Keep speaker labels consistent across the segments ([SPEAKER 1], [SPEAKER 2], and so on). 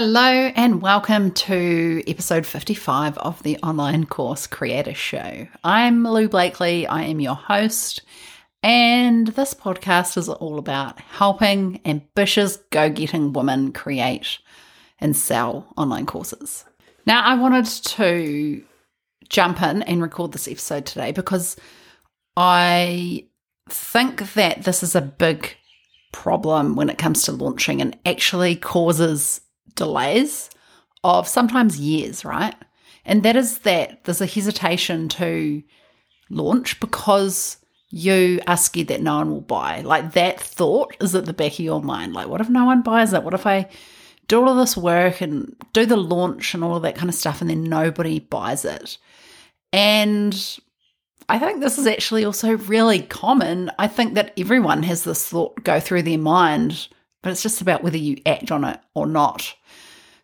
[SPEAKER 1] Hello, and welcome to episode 55 of the Online Course Creator Show. I'm Lou Blakely, I am your host, and this podcast is all about helping ambitious, go getting women create and sell online courses. Now, I wanted to jump in and record this episode today because I think that this is a big problem when it comes to launching and actually causes delays of sometimes years, right? And that is that there's a hesitation to launch because you are scared that no one will buy. Like that thought is at the back of your mind. Like, what if no one buys it? What if I do all of this work and do the launch and all of that kind of stuff and then nobody buys it? And I think this is actually also really common. I think that everyone has this thought go through their mind, but it's just about whether you act on it or not.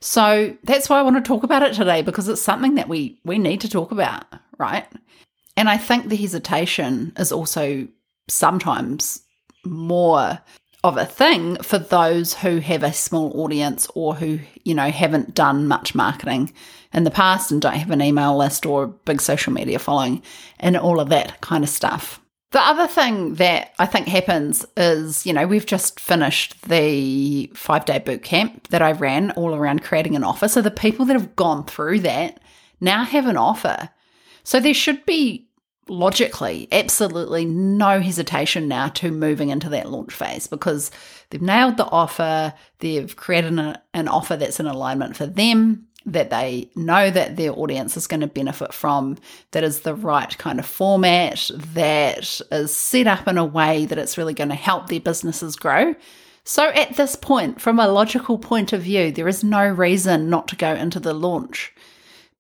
[SPEAKER 1] So that's why I want to talk about it today because it's something that we we need to talk about, right? And I think the hesitation is also sometimes more of a thing for those who have a small audience or who, you know, haven't done much marketing in the past and don't have an email list or big social media following and all of that kind of stuff. The other thing that I think happens is, you know, we've just finished the five day boot camp that I ran all around creating an offer. So the people that have gone through that now have an offer. So there should be logically absolutely no hesitation now to moving into that launch phase because they've nailed the offer, they've created a, an offer that's in alignment for them that they know that their audience is going to benefit from, that is the right kind of format, that is set up in a way that it's really going to help their businesses grow. So, at this point, from a logical point of view, there is no reason not to go into the launch.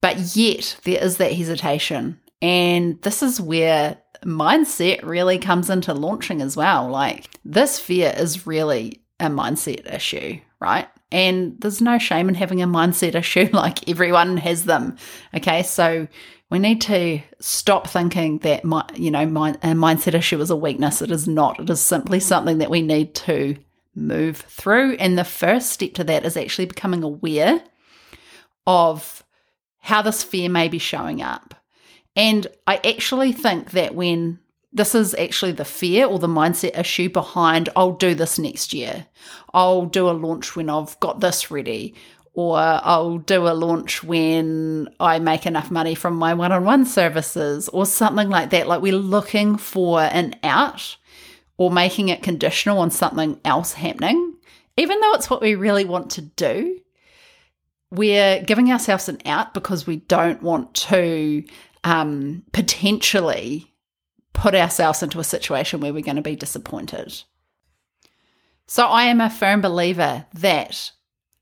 [SPEAKER 1] But yet, there is that hesitation. And this is where mindset really comes into launching as well. Like, this fear is really a mindset issue, right? And there's no shame in having a mindset issue, like everyone has them. Okay, so we need to stop thinking that my, you know, my, a mindset issue is a weakness. It is not. It is simply something that we need to move through. And the first step to that is actually becoming aware of how this fear may be showing up. And I actually think that when this is actually the fear or the mindset issue behind I'll do this next year. I'll do a launch when I've got this ready. Or I'll do a launch when I make enough money from my one on one services or something like that. Like we're looking for an out or making it conditional on something else happening, even though it's what we really want to do. We're giving ourselves an out because we don't want to um, potentially put ourselves into a situation where we're going to be disappointed. So I am a firm believer that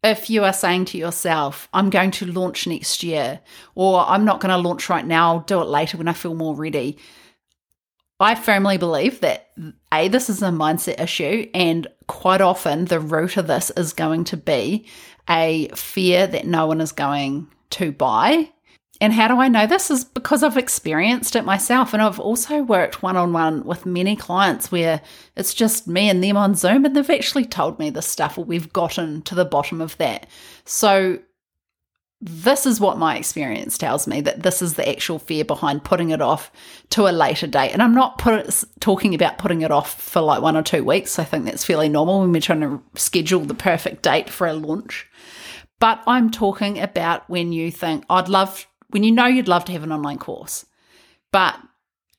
[SPEAKER 1] if you are saying to yourself, I'm going to launch next year, or I'm not going to launch right now, I'll do it later when I feel more ready. I firmly believe that A, this is a mindset issue, and quite often the root of this is going to be a fear that no one is going to buy and how do I know this? Is because I've experienced it myself. And I've also worked one on one with many clients where it's just me and them on Zoom, and they've actually told me this stuff, or we've gotten to the bottom of that. So, this is what my experience tells me that this is the actual fear behind putting it off to a later date. And I'm not put, talking about putting it off for like one or two weeks. I think that's fairly normal when we're trying to schedule the perfect date for a launch. But I'm talking about when you think, I'd love when you know you'd love to have an online course, but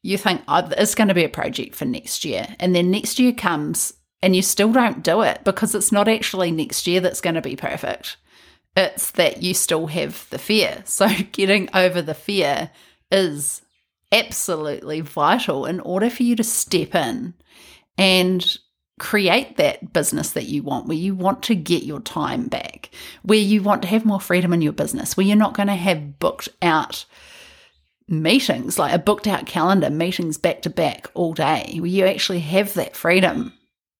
[SPEAKER 1] you think, oh, it's going to be a project for next year. And then next year comes and you still don't do it because it's not actually next year that's going to be perfect. It's that you still have the fear. So getting over the fear is absolutely vital in order for you to step in and create that business that you want, where you want to get your time back, where you want to have more freedom in your business, where you're not going to have booked out meetings, like a booked out calendar, meetings back to back all day, where you actually have that freedom.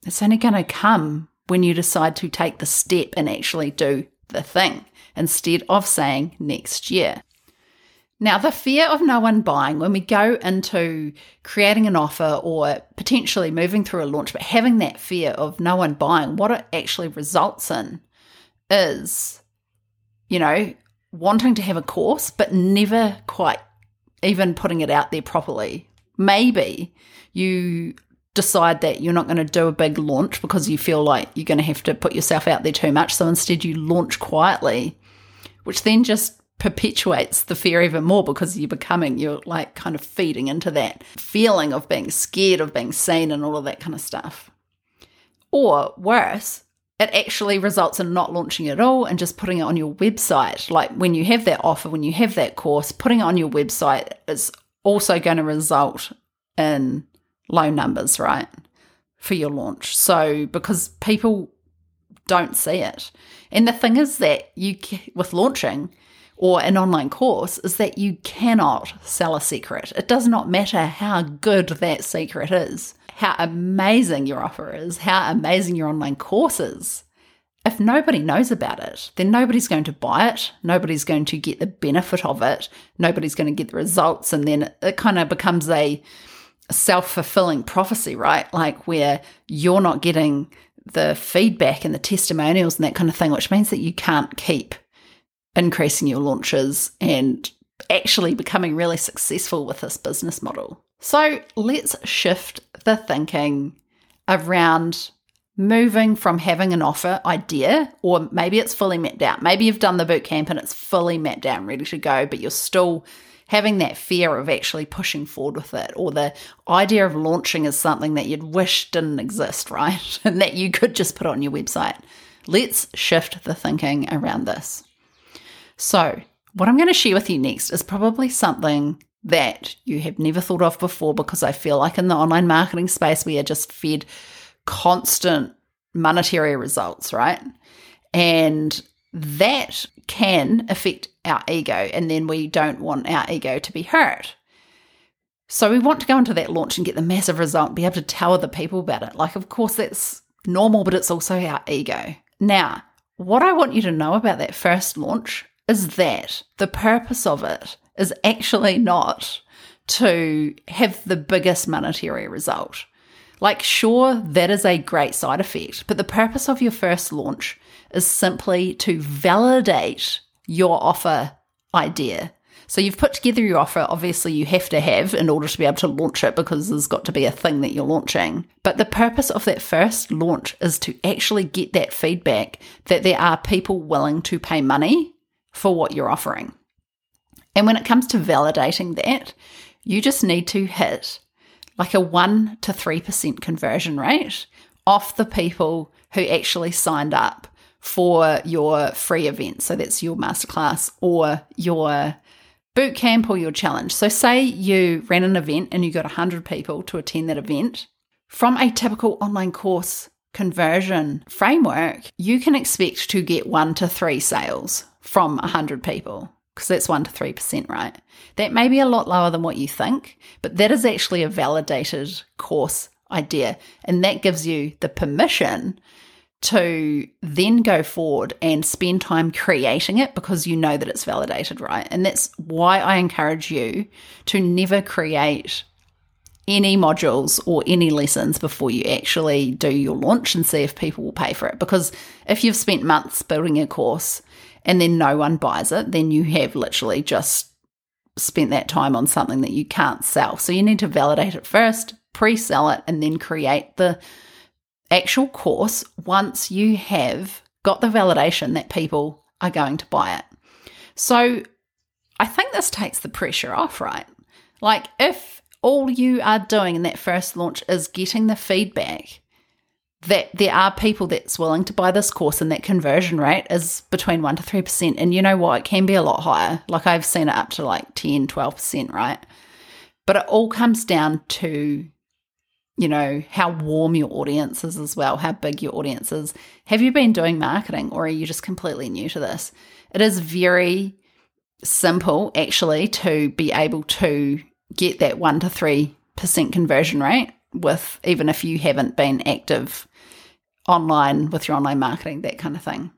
[SPEAKER 1] It's only going to come when you decide to take the step and actually do the thing instead of saying next year. Now, the fear of no one buying, when we go into creating an offer or potentially moving through a launch, but having that fear of no one buying, what it actually results in is you know, wanting to have a course, but never quite even putting it out there properly. Maybe you decide that you're not going to do a big launch because you feel like you're going to have to put yourself out there too much. So instead, you launch quietly, which then just perpetuates the fear even more because you're becoming, you're like kind of feeding into that feeling of being scared of being seen and all of that kind of stuff. Or worse, it actually results in not launching at all and just putting it on your website. Like when you have that offer, when you have that course, putting it on your website is also going to result in low numbers, right? For your launch. So, because people don't see it. And the thing is that you, with launching or an online course, is that you cannot sell a secret. It does not matter how good that secret is, how amazing your offer is, how amazing your online course is. If nobody knows about it, then nobody's going to buy it. Nobody's going to get the benefit of it. Nobody's going to get the results. And then it kind of becomes a, self fulfilling prophecy, right? Like where you're not getting the feedback and the testimonials and that kind of thing, which means that you can't keep increasing your launches and actually becoming really successful with this business model. So let's shift the thinking around moving from having an offer idea, or maybe it's fully mapped out. Maybe you've done the boot camp and it's fully mapped out and ready to go, but you're still having that fear of actually pushing forward with it, or the idea of launching is something that you'd wish didn't exist, right? and that you could just put on your website. Let's shift the thinking around this. So, what I'm going to share with you next is probably something that you have never thought of before because I feel like in the online marketing space, we are just fed constant monetary results, right? And that can affect our ego, and then we don't want our ego to be hurt. So we want to go into that launch and get the massive result, be able to tell other people about it. Like, of course, that's normal, but it's also our ego. Now, what I want you to know about that first launch is that the purpose of it is actually not to have the biggest monetary result. Like, sure, that is a great side effect, but the purpose of your first launch is simply to validate your offer idea. So you've put together your offer, obviously, you have to have in order to be able to launch it because there's got to be a thing that you're launching. But the purpose of that first launch is to actually get that feedback that there are people willing to pay money for what you're offering. And when it comes to validating that, you just need to hit like a 1 to 3% conversion rate off the people who actually signed up for your free event. So that's your masterclass or your boot camp or your challenge. So say you ran an event and you got 100 people to attend that event. From a typical online course conversion framework, you can expect to get 1 to 3 sales from 100 people because that's 1 to 3%, right? That may be a lot lower than what you think, but that is actually a validated course idea. And that gives you the permission to then go forward and spend time creating it because you know that it's validated, right? And that's why I encourage you to never create any modules or any lessons before you actually do your launch and see if people will pay for it. Because if you've spent months building a course and then no one buys it, then you have literally just spent that time on something that you can't sell. So you need to validate it first, pre sell it, and then create the actual course once you have got the validation that people are going to buy it. So I think this takes the pressure off, right? Like if all you are doing in that first launch is getting the feedback that there are people that's willing to buy this course and that conversion rate is between 1 to 3%. And you know what? It can be a lot higher. Like I've seen it up to like 10, 12%, right? But it all comes down to, you know, how warm your audience is as well, how big your audience is. Have you been doing marketing or are you just completely new to this? It is very simple actually to be able to get that 1 to 3% conversion rate with even if you haven't been active online with your online marketing, that kind of thing.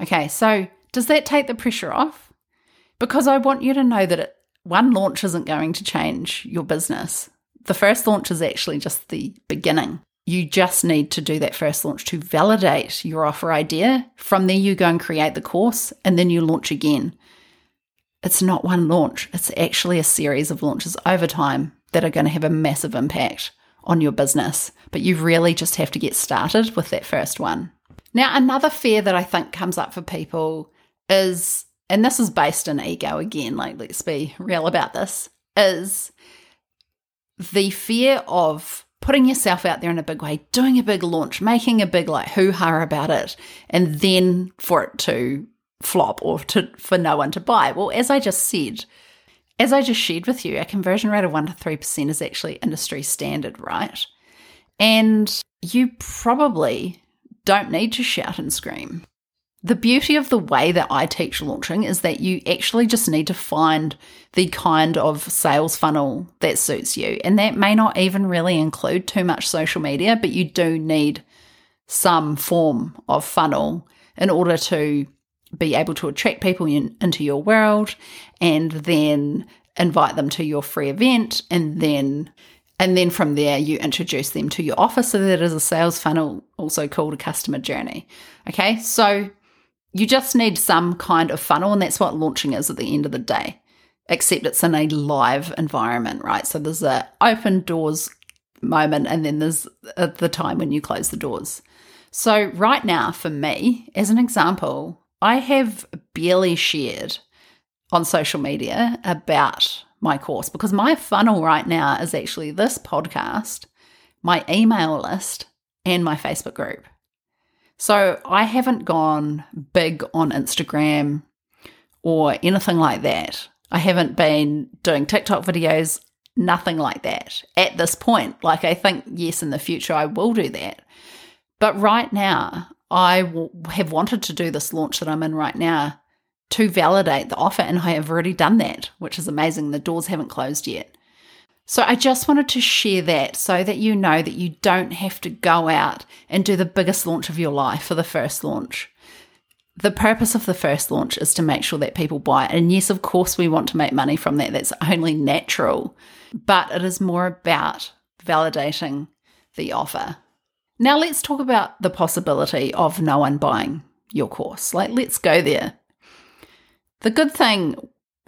[SPEAKER 1] Okay, so does that take the pressure off? Because I want you to know that it, one launch isn't going to change your business. The first launch is actually just the beginning. you just need to do that first launch to validate your offer idea. From there, you go and create the course and then you launch again. It's not one launch, it's actually a series of launches over time that are going to have a massive impact on your business. But you really just have to get started with that first one. Now, another fear that I think comes up for people is, and this is based in ego again, like let's be real about this, is the fear of putting yourself out there in a big way, doing a big launch, making a big like hoo ha about it, and then for it to flop or to for no one to buy. Well, as I just said, as I just shared with you, a conversion rate of 1% to 3% is actually industry standard, right? And you probably don't need to shout and scream. The beauty of the way that I teach launching is that you actually just need to find the kind of sales funnel that suits you. And that may not even really include too much social media, but you do need some form of funnel in order to be able to attract people in, into your world and then invite them to your free event. And then and then from there you introduce them to your offer so that is a sales funnel also called a customer journey. Okay? So you just need some kind of funnel and that's what launching is at the end of the day except it's in a live environment right? So there's a open doors moment and then there's the time when you close the doors. So right now for me as an example I have barely shared on social media about my course because my funnel right now is actually this podcast, my email list, and my Facebook group. So I haven't gone big on Instagram or anything like that. I haven't been doing TikTok videos, nothing like that at this point. Like, I think, yes, in the future I will do that. But right now, I w- have wanted to do this launch that I'm in right now to validate the offer, and I have already done that, which is amazing. The doors haven't closed yet. So I just wanted to share that so that you know that you don't have to go out and do the biggest launch of your life for the first launch. The purpose of the first launch is to make sure that people buy it. And yes, of course, we want to make money from that. That's only natural. But it is more about validating the offer. Now, let's talk about the possibility of no one buying your course. Like, let's go there. The good thing,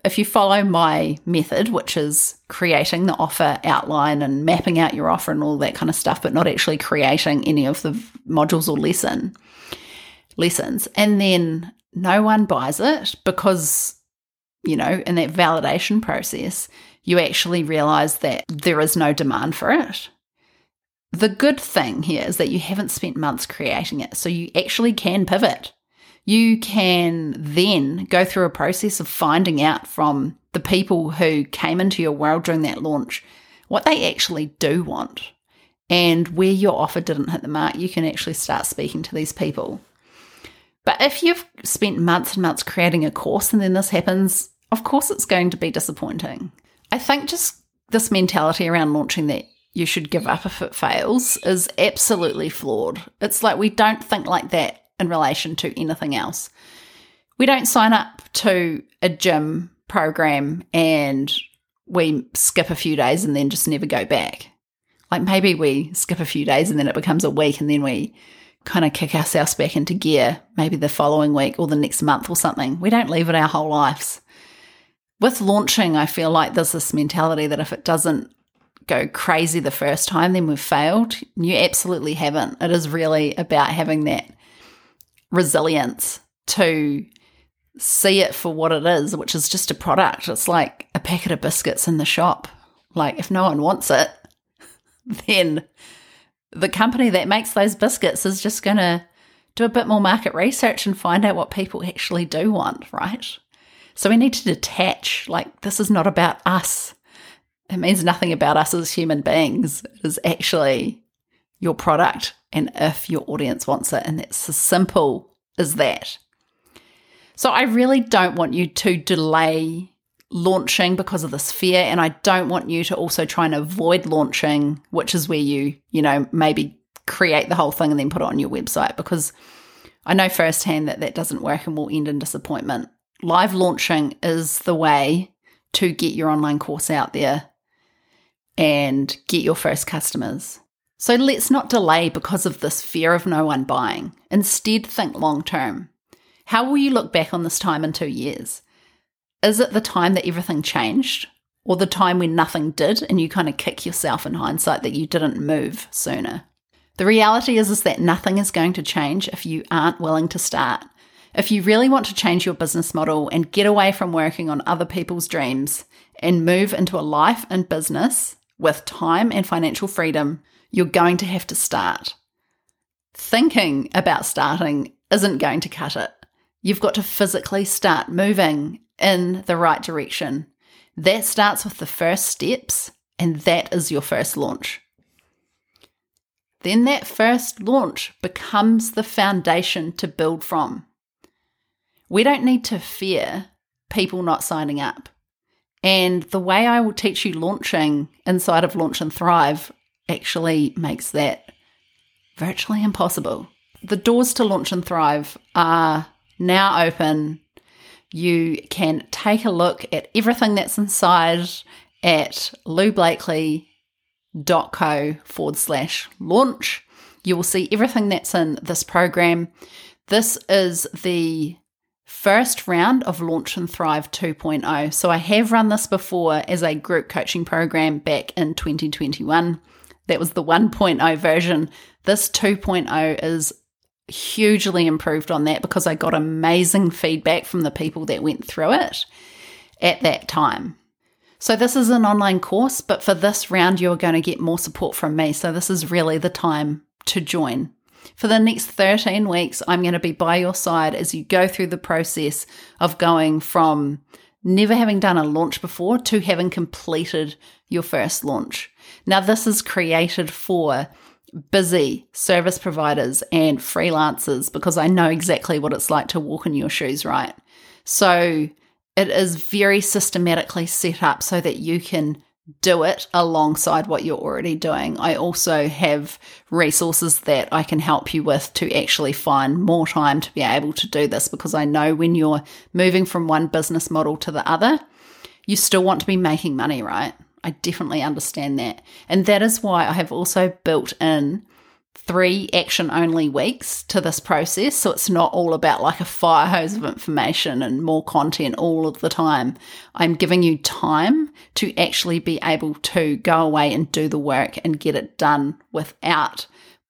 [SPEAKER 1] if you follow my method, which is creating the offer outline and mapping out your offer and all that kind of stuff, but not actually creating any of the modules or lesson lessons, and then no one buys it because, you know, in that validation process, you actually realize that there is no demand for it the good thing here is that you haven't spent months creating it, so you actually can pivot. You can then go through a process of finding out from the people who came into your world during that launch what they actually do want. And where your offer didn't hit the mark, you can actually start speaking to these people. But if you've spent months and months creating a course and then this happens, of course it's going to be disappointing. I think just this mentality around launching that you should give up if it fails is absolutely flawed. It's like we don't think like that in relation to anything else. We don't sign up to a gym program and we skip a few days and then just never go back. Like maybe we skip a few days and then it becomes a week and then we kind of kick ourselves back into gear maybe the following week or the next month or something. We don't leave it our whole lives. With launching, I feel like there's this mentality that if it doesn't go crazy the first time, then we've failed. You absolutely haven't. It is really about having that resilience to see it for what it is, which is just a product. It's like a packet of biscuits in the shop. Like, if no one wants it, then the company that makes those biscuits is just going to do a bit more market research and find out what people actually do want, right? So we need to detach. Like, this is not about us it means nothing about us as human beings. It is actually your product and if your audience wants it. And it's as simple as that. So I really don't want you to delay launching because of this fear. And I don't want you to also try and avoid launching, which is where you, you know, maybe create the whole thing and then put it on your website because I know firsthand that that doesn't work and will end in disappointment. Live launching is the way to get your online course out there and get your first customers. So let's not delay because of this fear of no one buying. Instead, think long term. How will you look back on this time in two years? Is it the time that everything changed? Or the time when nothing did and you kind of kick yourself in hindsight that you didn't move sooner? The reality is, is that nothing is going to change if you aren't willing to start. If you really want to change your business model and get away from working on other people's dreams and move into a life and business with time and financial freedom, you're going to have to start. Thinking about starting isn't going to cut it. You've got to physically start moving in the right direction. That starts with the first steps, and that is your first launch. Then that first launch becomes the foundation to build from. We don't need to fear people not signing up. And the way I will teach you launching inside of Launch and Thrive actually makes that virtually impossible. The doors to Launch and Thrive are now open. You can take a look at everything that's inside at loublakely.co forward slash launch. You will see everything that's in this program. This is the first round of Launch and Thrive 2.0. So I have run this before as a group coaching program back in 2021. That was the 1.0 version. This 2.0 is hugely improved on that because I got amazing feedback from the people that went through it at that time. So, this is an online course, but for this round, you're going to get more support from me. So, this is really the time to join. For the next 13 weeks, I'm going to be by your side as you go through the process of going from never having done a launch before to having completed your first launch. Now, this is created for busy service providers and freelancers because I know exactly what it's like to walk in your shoes, right? So, it is very systematically set up so that you can do it alongside what you're already doing. I also have resources that I can help you with to actually find more time to be able to do this because I know when you're moving from one business model to the other, you still want to be making money, right? I definitely understand that. And that is why I have also built in three action only weeks to this process. So it's not all about like a fire hose of information and more content all of the time. I'm giving you time to actually be able to go away and do the work and get it done without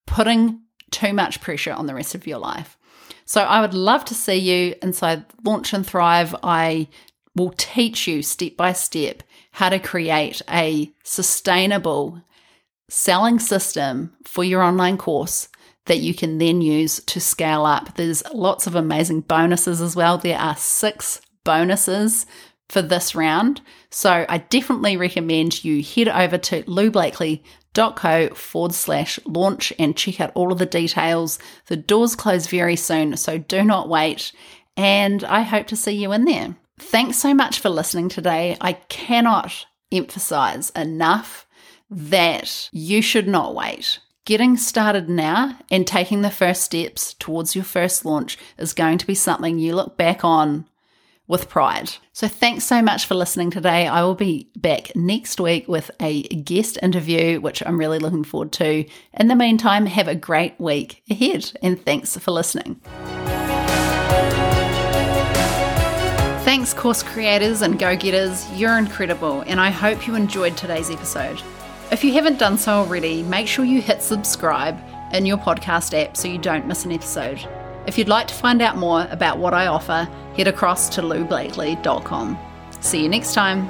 [SPEAKER 1] putting too much pressure on the rest of your life. So I would love to see you inside Launch and Thrive. I will teach you step by step how to create a sustainable selling system for your online course that you can then use to scale up. There's lots of amazing bonuses as well. There are six bonuses for this round. So I definitely recommend you head over to loublakely.co forward slash launch and check out all of the details. The doors close very soon, so do not wait. And I hope to see you in there. Thanks so much for listening today. I cannot emphasize enough that you should not wait. Getting started now and taking the first steps towards your first launch is going to be something you look back on with pride. So, thanks so much for listening today. I will be back next week with a guest interview, which I'm really looking forward to. In the meantime, have a great week ahead and thanks for listening. Thanks, course creators and go getters. You're incredible, and I hope you enjoyed today's episode. If you haven't done so already, make sure you hit subscribe in your podcast app so you don't miss an episode. If you'd like to find out more about what I offer, head across to loublakely.com. See you next time.